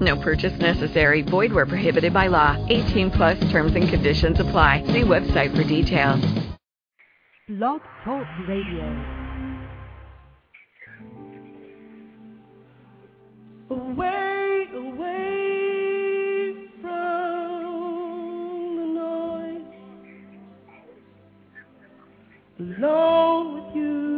No purchase necessary. Void where prohibited by law. 18 plus terms and conditions apply. See website for details. Blog Talk Radio. Away, away from the noise. Alone with you.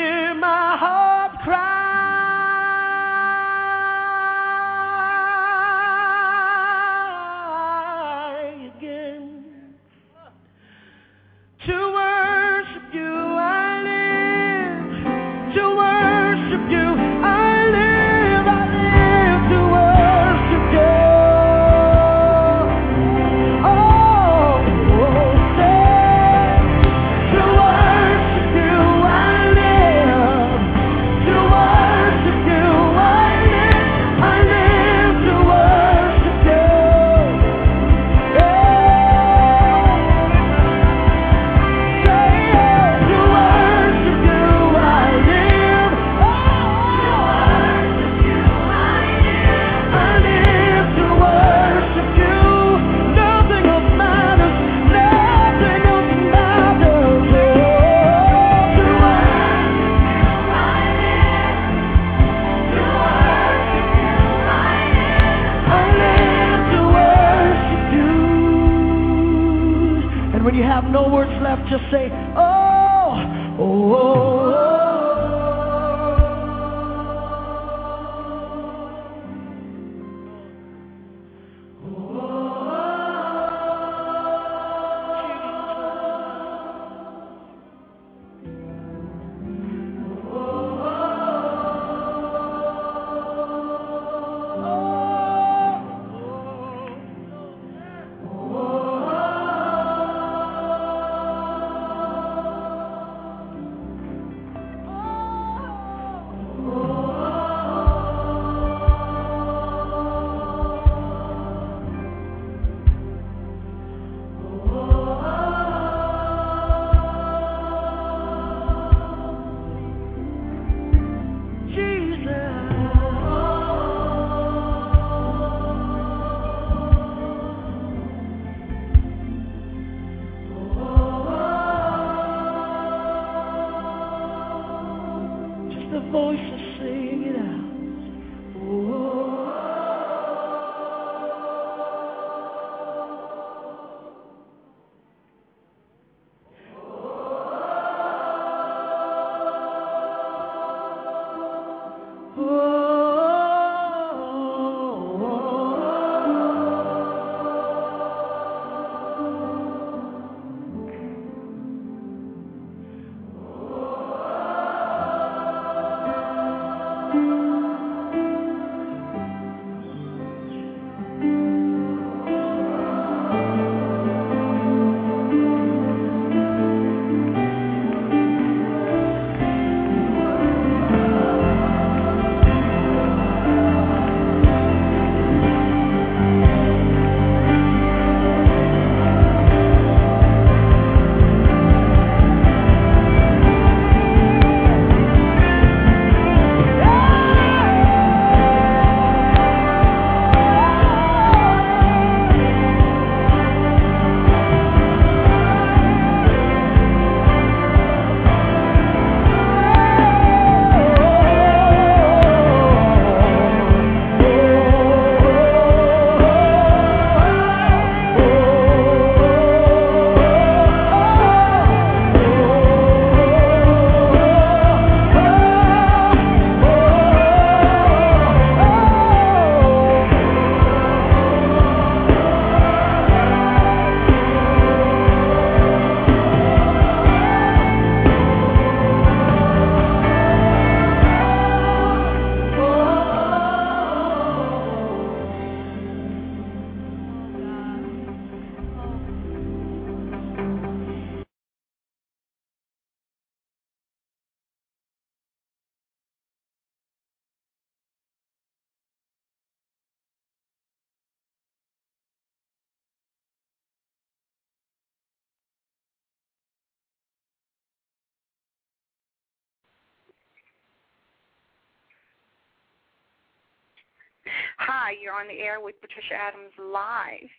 Hi, you're on the air with Patricia Adams Live.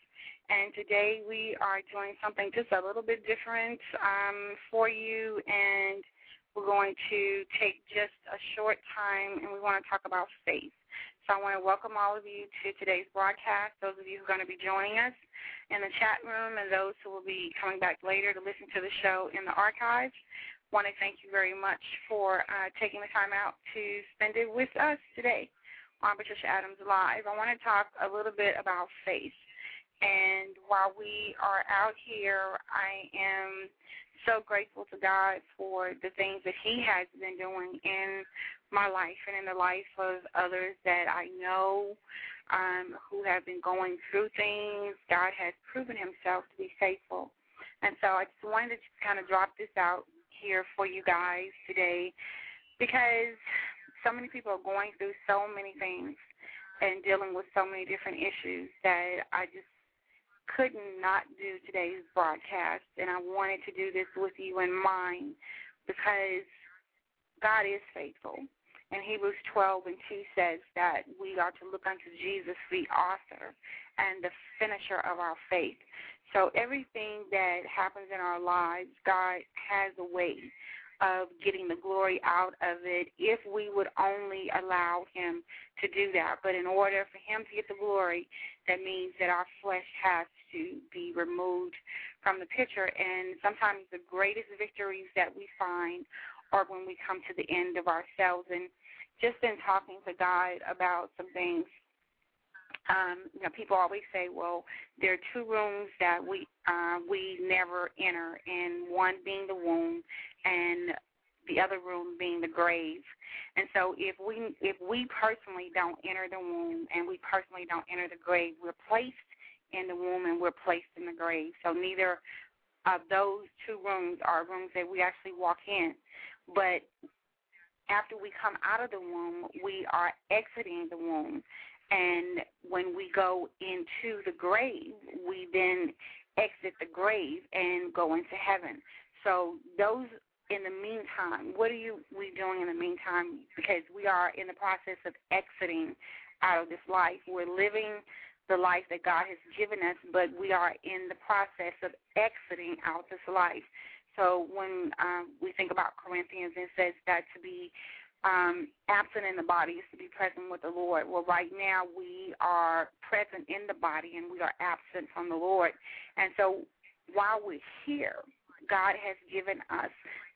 And today we are doing something just a little bit different um, for you. And we're going to take just a short time and we want to talk about faith. So I want to welcome all of you to today's broadcast, those of you who are going to be joining us in the chat room and those who will be coming back later to listen to the show in the archives. want to thank you very much for uh, taking the time out to spend it with us today on Patricia Adams Live. I want to talk a little bit about faith. And while we are out here, I am so grateful to God for the things that He has been doing in my life and in the life of others that I know um, who have been going through things. God has proven Himself to be faithful. And so I just wanted to kind of drop this out here for you guys today because so many people are going through so many things and dealing with so many different issues that I just could not do today's broadcast. And I wanted to do this with you in mind because God is faithful. And Hebrews 12 and 2 says that we are to look unto Jesus, the author and the finisher of our faith. So everything that happens in our lives, God has a way of getting the glory out of it if we would only allow him to do that. But in order for him to get the glory, that means that our flesh has to be removed from the picture. And sometimes the greatest victories that we find are when we come to the end of ourselves. And just in talking to God about some things um, you know, people always say, well, there are two rooms that we uh, we never enter, and one being the womb, and the other room being the grave. And so, if we if we personally don't enter the womb, and we personally don't enter the grave, we're placed in the womb and we're placed in the grave. So neither of those two rooms are rooms that we actually walk in, but after we come out of the womb, we are exiting the womb. And when we go into the grave, we then exit the grave and go into heaven. So those in the meantime, what are you we doing in the meantime? Because we are in the process of exiting out of this life. We're living the life that God has given us, but we are in the process of exiting out this life. So when um, we think about Corinthians, it says that to be um, absent in the body is to be present with the Lord. Well, right now we are present in the body and we are absent from the Lord. And so while we're here, God has given us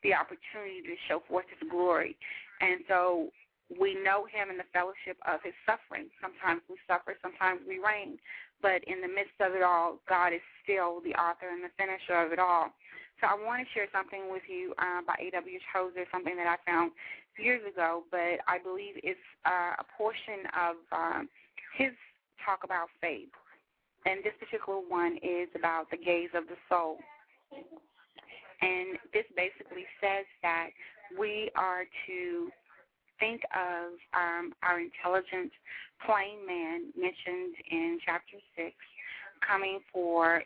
the opportunity to show forth His glory. And so we know Him in the fellowship of His suffering. Sometimes we suffer, sometimes we reign. But in the midst of it all, God is still the author and the finisher of it all. So I want to share something with you uh, by A.W. Tozer, something that I found years ago, but I believe it's uh, a portion of um, his talk about faith. And this particular one is about the gaze of the soul. And this basically says that we are to think of um, our intelligent plain man mentioned in chapter 6 coming for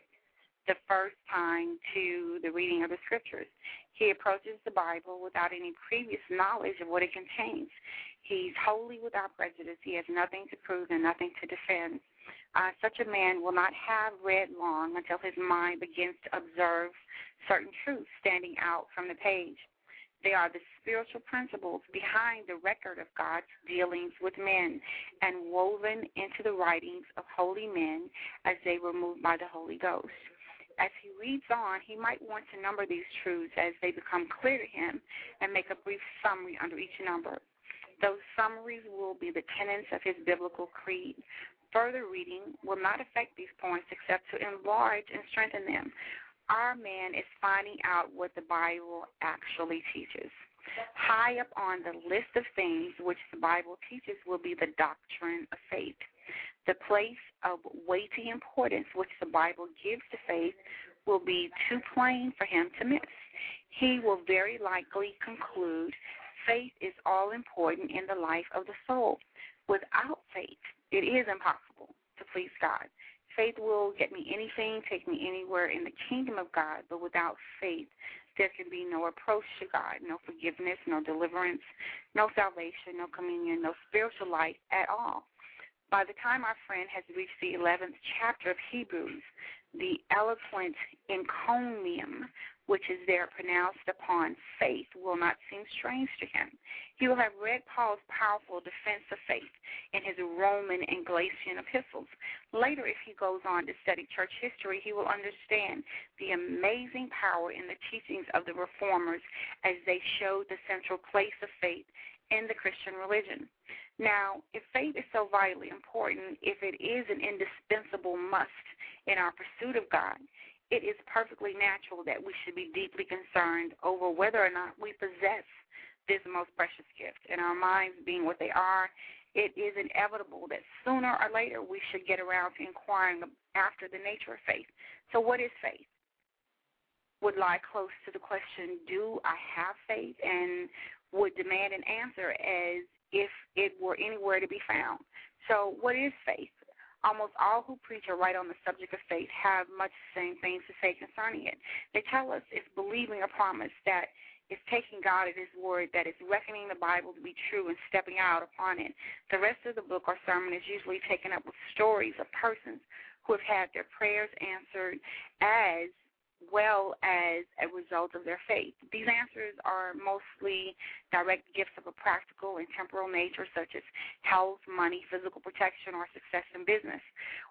the first time to the reading of the scriptures. He approaches the Bible without any previous knowledge of what it contains. He's wholly without prejudice. He has nothing to prove and nothing to defend. Uh, such a man will not have read long until his mind begins to observe certain truths standing out from the page. They are the spiritual principles behind the record of God's dealings with men and woven into the writings of holy men as they were moved by the Holy Ghost. As he reads on, he might want to number these truths as they become clear to him and make a brief summary under each number. Those summaries will be the tenets of his biblical creed. Further reading will not affect these points except to enlarge and strengthen them. Our man is finding out what the Bible actually teaches. High up on the list of things which the Bible teaches will be the doctrine of faith. The place of weighty importance which the Bible gives to faith will be too plain for him to miss. He will very likely conclude faith is all important in the life of the soul. Without faith, it is impossible to please God. Faith will get me anything, take me anywhere in the kingdom of God, but without faith, there can be no approach to God, no forgiveness, no deliverance, no salvation, no communion, no spiritual life at all. By the time our friend has reached the 11th chapter of Hebrews, the eloquent encomium which is there pronounced upon faith will not seem strange to him. He will have read Paul's powerful defense of faith in his Roman and Galatian epistles. Later, if he goes on to study church history, he will understand the amazing power in the teachings of the reformers as they showed the central place of faith in the Christian religion. Now, if faith is so vitally important, if it is an indispensable must in our pursuit of God, it is perfectly natural that we should be deeply concerned over whether or not we possess this most precious gift. And our minds being what they are, it is inevitable that sooner or later we should get around to inquiring after the nature of faith. So, what is faith? Would lie close to the question, Do I have faith? and would demand an answer as if it were anywhere to be found. So, what is faith? Almost all who preach or write on the subject of faith have much the same things to say concerning it. They tell us it's believing a promise that is taking God at His word, that is reckoning the Bible to be true and stepping out upon it. The rest of the book or sermon is usually taken up with stories of persons who have had their prayers answered as well as a result of their faith. These answers are mostly direct gifts of a practical and temporal nature, such as health, money, physical protection, or success in business.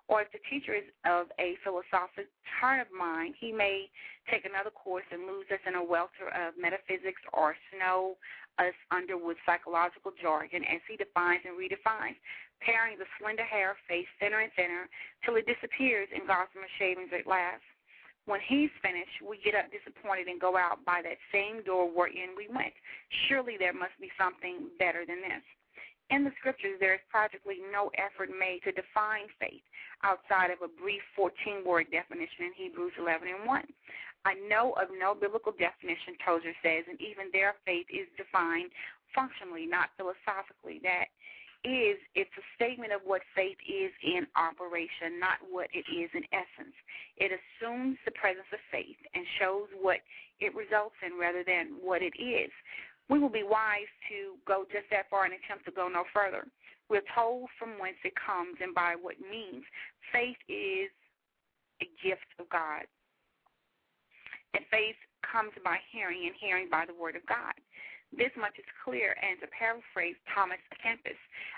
Or if the teacher is of a philosophic turn of mind, he may take another course and lose us in a welter of metaphysics or snow us under with psychological jargon as he defines and redefines, paring the slender hair faith thinner and thinner till it disappears in gossamer shavings at last. When he's finished, we get up disappointed and go out by that same door wherein we went. Surely there must be something better than this. In the scriptures, there is practically no effort made to define faith outside of a brief 14 word definition in Hebrews 11 and 1. I know of no biblical definition, Tozer says, and even their faith is defined functionally, not philosophically. That is it's a statement of what faith is in operation, not what it is in essence. It assumes the presence of faith and shows what it results in rather than what it is. We will be wise to go just that far and attempt to go no further. We're told from whence it comes and by what means. Faith is a gift of God. And faith comes by hearing, and hearing by the Word of God. This much is clear, and to paraphrase Thomas Kempis,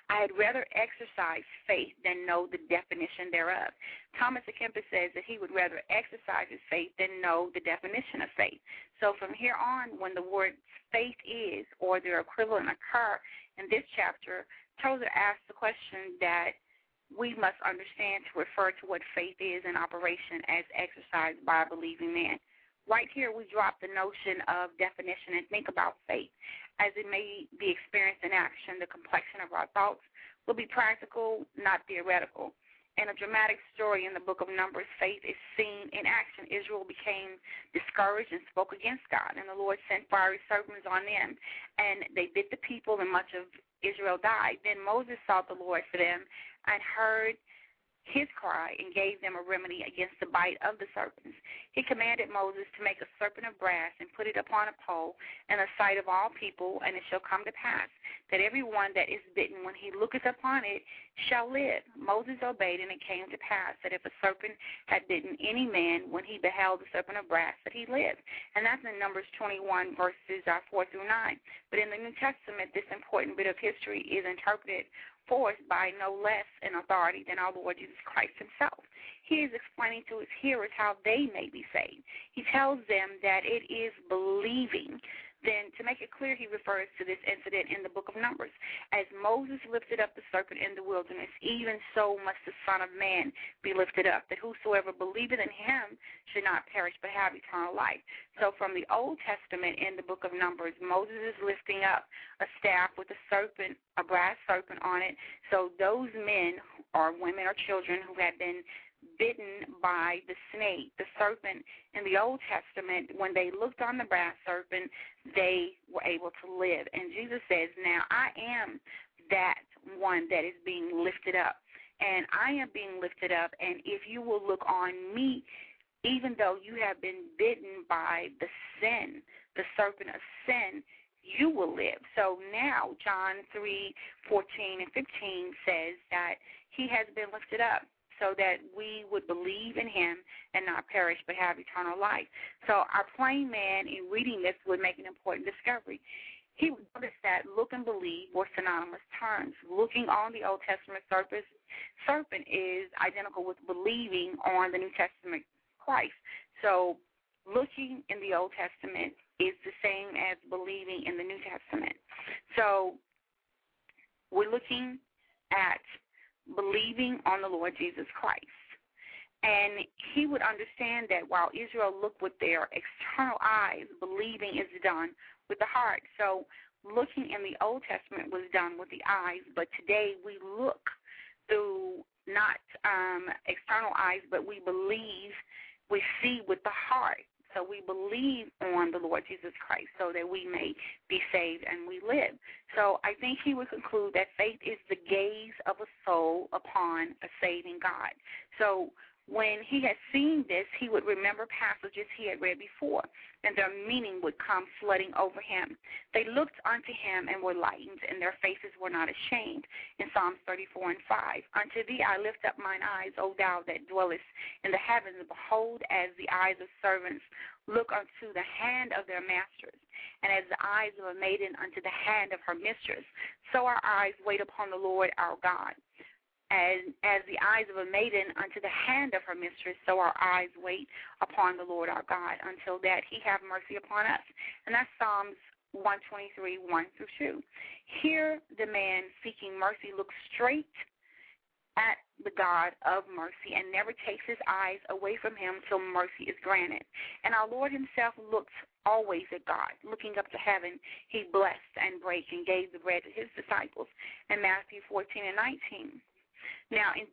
I had rather exercise faith than know the definition thereof. Thomas Kempis says that he would rather exercise his faith than know the definition of faith. So from here on, when the word faith is or their equivalent occur in this chapter, Tozer asks the question that we must understand to refer to what faith is in operation as exercised by a believing man. Right here, we drop the notion of definition and think about faith as it may be experienced in action. The complexion of our thoughts will be practical, not theoretical. In a dramatic story in the book of Numbers, faith is seen in action. Israel became discouraged and spoke against God, and the Lord sent fiery serpents on them, and they bit the people, and much of Israel died. Then Moses sought the Lord for them and heard his cry and gave them a remedy against the bite of the serpents. He commanded Moses to make a serpent of brass and put it upon a pole in the sight of all people, and it shall come to pass that every one that is bitten, when he looketh upon it, shall live. Moses obeyed, and it came to pass that if a serpent had bitten any man, when he beheld the serpent of brass, that he lived. And that's in Numbers 21, verses uh, 4 through 9. But in the New Testament, this important bit of history is interpreted forced by no less an authority than our Lord Jesus Christ himself. He is explaining to his hearers how they may be saved. He tells them that it is believing then to make it clear, he refers to this incident in the book of Numbers. As Moses lifted up the serpent in the wilderness, even so must the Son of Man be lifted up, that whosoever believeth in him should not perish but have eternal life. So from the Old Testament in the book of Numbers, Moses is lifting up a staff with a serpent, a brass serpent on it. So those men or women or children who had been bitten by the snake, the serpent in the Old Testament, when they looked on the brass serpent, they were able to live. And Jesus says, Now I am that one that is being lifted up. And I am being lifted up. And if you will look on me, even though you have been bitten by the sin, the serpent of sin, you will live. So now John 3, 14 and 15 says that he has been lifted up so that we would believe in him and not perish but have eternal life. So our plain man in reading this would make an important discovery. He would notice that look and believe were synonymous terms. Looking on the Old Testament serpent, serpent is identical with believing on the New Testament Christ. So looking in the Old Testament is the same as believing in the New Testament. So we're looking at believing on the Lord Jesus Christ. And he would understand that while Israel looked with their external eyes, believing is done with the heart. So looking in the Old Testament was done with the eyes, but today we look through not um, external eyes, but we believe, we see with the heart. So we believe on the Lord Jesus Christ so that we may be saved and we live. So I think he would conclude that faith is the gaze of a soul upon a saving God. So when he had seen this, he would remember passages he had read before, and their meaning would come flooding over him. They looked unto him and were lightened, and their faces were not ashamed. In Psalms 34 and 5, Unto thee I lift up mine eyes, O thou that dwellest in the heavens. Behold, as the eyes of servants look unto the hand of their masters, and as the eyes of a maiden unto the hand of her mistress, so our eyes wait upon the Lord our God as, as the eyes of a maiden unto the hand of her mistress, so our eyes wait upon the Lord our God until that he have mercy upon us. And that's Psalms 123, 1 through 2. Here, the man seeking mercy looks straight at the God of mercy and never takes his eyes away from him till mercy is granted. And our Lord himself looked always at God. Looking up to heaven, he blessed and brake and gave the bread to his disciples in Matthew 14 and 19. Now, in,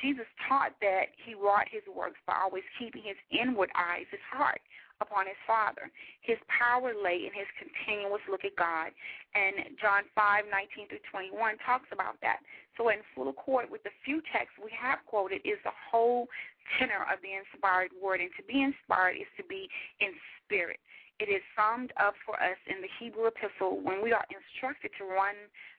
Jesus taught that he wrought his works by always keeping his inward eyes, his heart, upon his Father. His power lay in his continuous look at God. And John 5, 19 through 21 talks about that. So, in full accord with the few texts we have quoted, is the whole tenor of the inspired word. And to be inspired is to be in spirit. It is summed up for us in the Hebrew epistle when we are instructed to run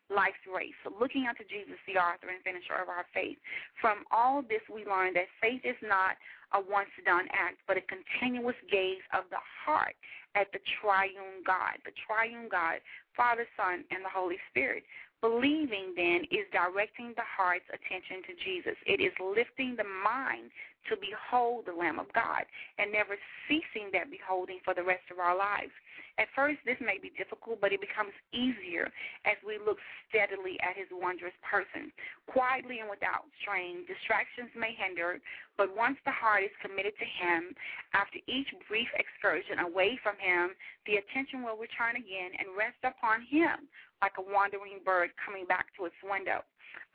life's race. Looking unto Jesus, the author and finisher of our faith. From all this, we learn that faith is not a once done act, but a continuous gaze of the heart at the triune God, the triune God, Father, Son, and the Holy Spirit. Believing then is directing the heart's attention to Jesus. It is lifting the mind to behold the Lamb of God and never ceasing that beholding for the rest of our lives. At first, this may be difficult, but it becomes easier as we look steadily at his wondrous person. Quietly and without strain, distractions may hinder, but once the heart is committed to him, after each brief excursion away from him, the attention will return again and rest upon him like a wandering bird coming back to its window.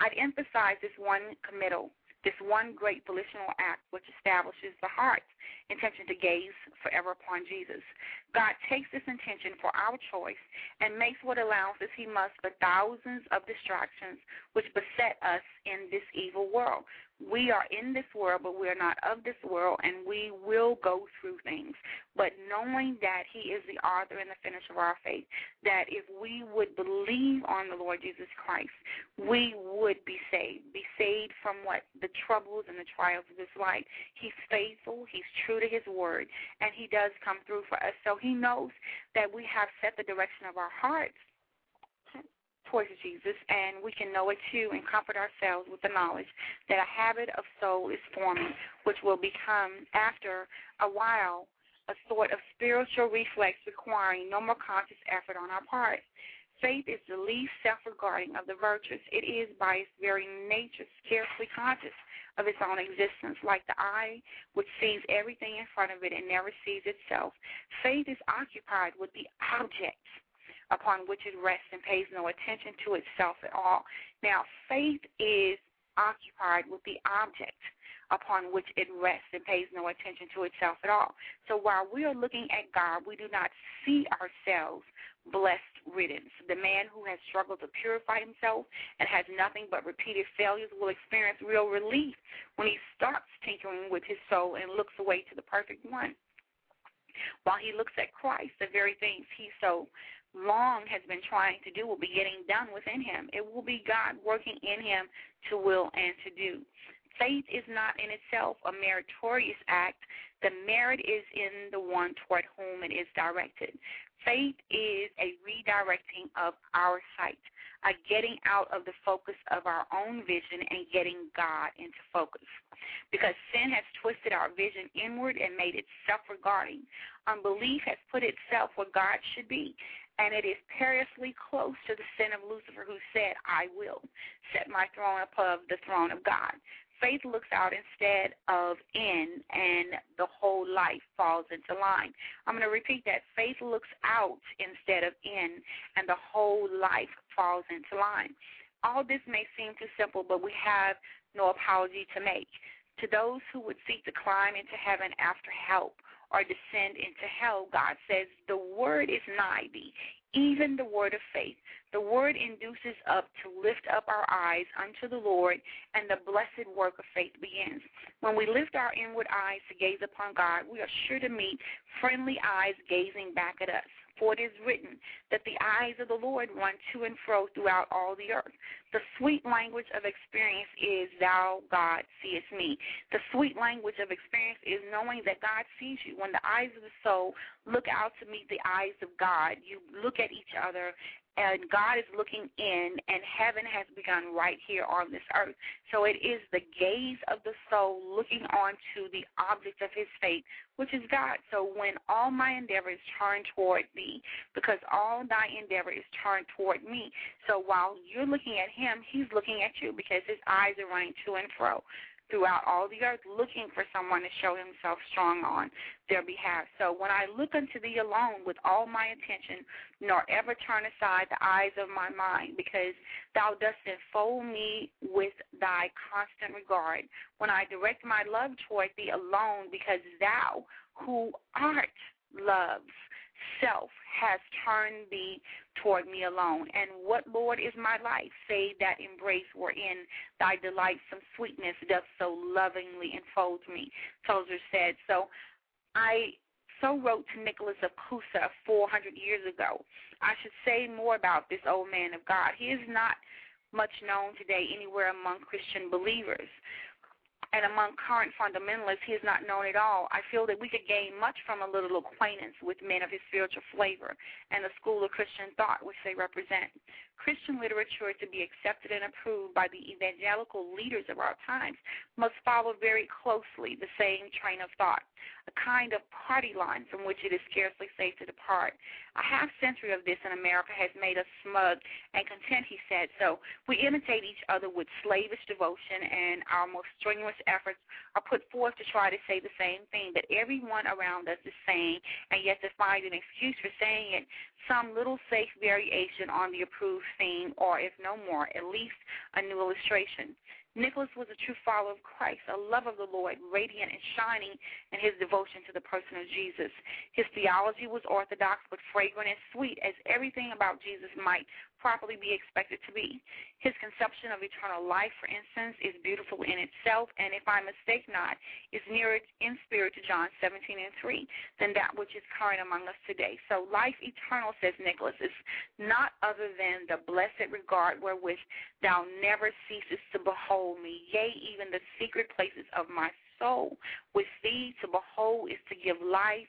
I'd emphasize this one committal, this one great volitional act which establishes the heart's intention to gaze forever upon Jesus. God takes this intention for our choice and makes what allowances he must for thousands of distractions which beset us in this evil world we are in this world, but we are not of this world, and we will go through things. But knowing that He is the author and the finisher of our faith, that if we would believe on the Lord Jesus Christ, we would be saved. Be saved from what? The troubles and the trials of this life. He's faithful, He's true to His word, and He does come through for us. So He knows that we have set the direction of our hearts towards Jesus, and we can know it too and comfort ourselves with the knowledge that a habit of soul is forming, which will become, after a while, a sort of spiritual reflex requiring no more conscious effort on our part. Faith is the least self regarding of the virtues. It is, by its very nature, scarcely conscious of its own existence, like the eye, which sees everything in front of it and never sees itself. Faith is occupied with the objects upon which it rests and pays no attention to itself at all. Now, faith is occupied with the object upon which it rests and pays no attention to itself at all. So while we are looking at God, we do not see ourselves blessed riddance. The man who has struggled to purify himself and has nothing but repeated failures will experience real relief when he starts tinkering with his soul and looks away to the perfect one. While he looks at Christ, the very things he so long has been trying to do will be getting done within him. It will be God working in him to will and to do. Faith is not in itself a meritorious act. The merit is in the one toward whom it is directed. Faith is a redirecting of our sight, a getting out of the focus of our own vision and getting God into focus. Because sin has twisted our vision inward and made it self regarding. Unbelief has put itself where God should be and it is perilously close to the sin of Lucifer, who said, I will set my throne above the throne of God. Faith looks out instead of in, and the whole life falls into line. I'm going to repeat that. Faith looks out instead of in, and the whole life falls into line. All this may seem too simple, but we have no apology to make. To those who would seek to climb into heaven after help, or descend into hell, God says, the word is nigh thee, even the word of faith. The word induces up to lift up our eyes unto the Lord, and the blessed work of faith begins. When we lift our inward eyes to gaze upon God, we are sure to meet friendly eyes gazing back at us. For it is written that the eyes of the Lord run to and fro throughout all the earth. The sweet language of experience is, Thou, God, seest me. The sweet language of experience is knowing that God sees you. When the eyes of the soul look out to meet the eyes of God, you look at each other and God is looking in, and heaven has begun right here on this earth. So it is the gaze of the soul looking onto the object of his faith, which is God. So when all my endeavor is turned toward thee, because all thy endeavor is turned toward me. So while you're looking at him, he's looking at you because his eyes are running to and fro throughout all the earth looking for someone to show himself strong on their behalf. So when I look unto thee alone with all my attention, nor ever turn aside the eyes of my mind, because thou dost enfold me with thy constant regard. When I direct my love toward thee alone, because thou who art loves self has turned thee toward me alone. And what, Lord, is my life, save that embrace wherein thy delightsome sweetness doth so lovingly enfold me? Tozer said. So I so wrote to Nicholas of Cusa 400 years ago. I should say more about this old man of God. He is not much known today anywhere among Christian believers. And among current fundamentalists, he is not known at all. I feel that we could gain much from a little acquaintance with men of his spiritual flavor and the school of Christian thought which they represent. Christian literature to be accepted and approved by the evangelical leaders of our times must follow very closely the same train of thought, a kind of party line from which it is scarcely safe to depart. A half century of this in America has made us smug and content, he said, so we imitate each other with slavish devotion, and our most strenuous efforts are put forth to try to say the same thing that everyone around us is saying, and yet to find an excuse for saying it, some little safe variation on the approved theme, or if no more, at least a new illustration. Nicholas was a true follower of Christ, a lover of the Lord, radiant and shining in his devotion to the person of Jesus. His theology was orthodox but fragrant and sweet, as everything about Jesus might properly be expected to be. His conception of eternal life, for instance, is beautiful in itself, and if I mistake not, is nearer in spirit to John 17 and 3 than that which is current among us today. So life eternal, says Nicholas, is not other than the blessed regard wherewith thou never ceasest to behold me, yea, even the secret places of my soul. With thee to behold is to give life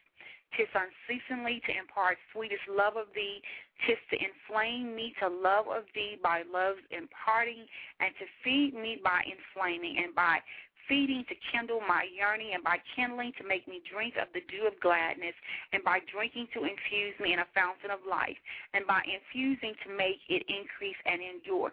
Tis unceasingly to impart sweetest love of thee. Tis to inflame me to love of thee by love's imparting, and to feed me by inflaming, and by feeding to kindle my yearning, and by kindling to make me drink of the dew of gladness, and by drinking to infuse me in a fountain of life, and by infusing to make it increase and endure.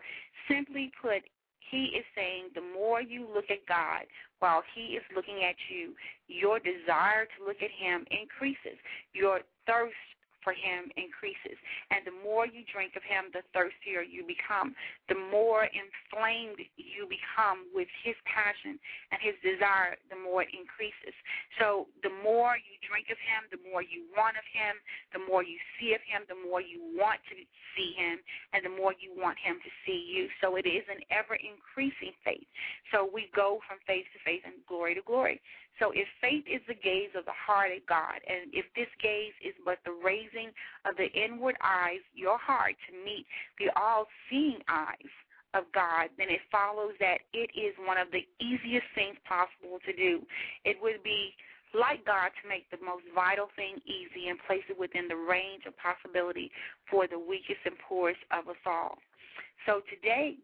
Simply put, he is saying the more you look at God while He is looking at you, your desire to look at Him increases. Your thirst for him increases. And the more you drink of him, the thirstier you become. The more inflamed you become with his passion and his desire, the more it increases. So the more you drink of him, the more you want of him, the more you see of him, the more you want to see him, and the more you want him to see you. So it is an ever increasing faith. So we go from faith to faith and glory to glory. So if faith is the gaze of the heart at God, and if this gaze is but the raising of the inward eyes, your heart, to meet the all seeing eyes of God, then it follows that it is one of the easiest things possible to do. It would be like God to make the most vital thing easy and place it within the range of possibility for the weakest and poorest of us all. So today,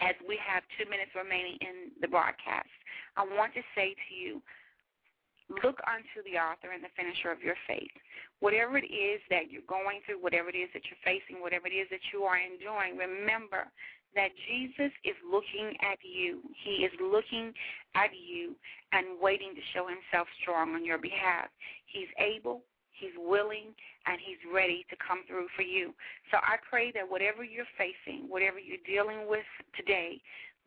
as we have two minutes remaining in the broadcast, I want to say to you, look unto the author and the finisher of your faith. Whatever it is that you're going through, whatever it is that you're facing, whatever it is that you are enjoying, remember that Jesus is looking at you. He is looking at you and waiting to show himself strong on your behalf. He's able, He's willing and He's ready to come through for you. So I pray that whatever you're facing, whatever you're dealing with today,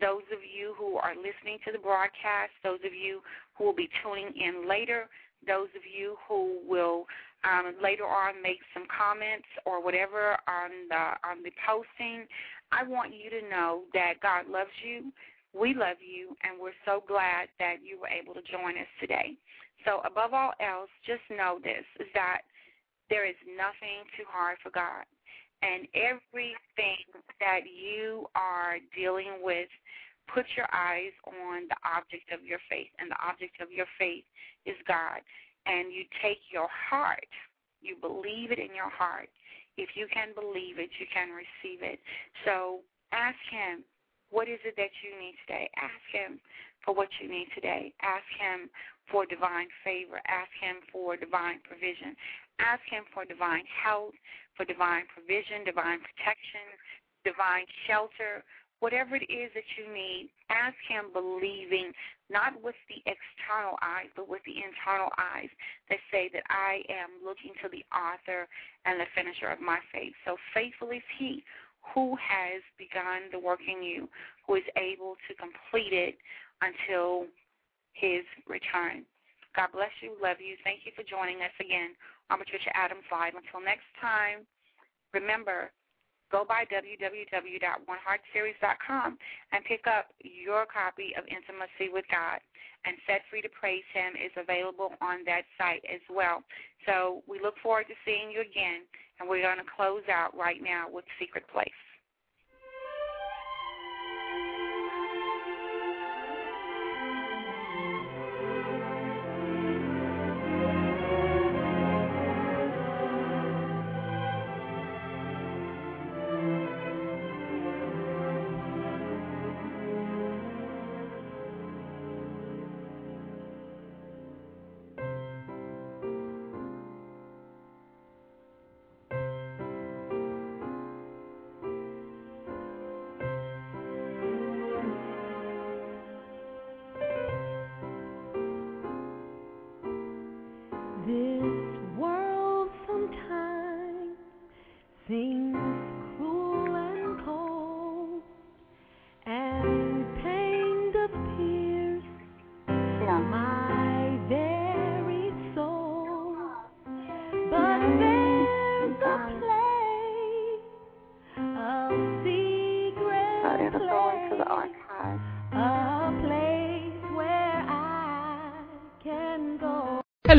those of you who are listening to the broadcast, those of you who will be tuning in later, those of you who will um, later on make some comments or whatever on the on the posting, I want you to know that God loves you. We love you, and we're so glad that you were able to join us today. So, above all else, just know this is that there is nothing too hard for God. And everything that you are dealing with, put your eyes on the object of your faith. And the object of your faith is God. And you take your heart, you believe it in your heart. If you can believe it, you can receive it. So ask Him what is it that you need today? Ask Him for what you need today. Ask Him for divine favor. Ask Him for divine provision. Ask Him for divine health, for divine provision, divine protection, divine shelter. Whatever it is that you need, ask Him believing, not with the external eyes, but with the internal eyes that say that I am looking to the author and the finisher of my faith. So faithful is He who has begun the work in you, who is able to complete it until his return. God bless you. Love you. Thank you for joining us again on Patricia Adams Live. Until next time, remember, go by www.oneheartseries.com and pick up your copy of Intimacy with God. And Set Free to Praise Him is available on that site as well. So we look forward to seeing you again. And we're going to close out right now with Secret Place.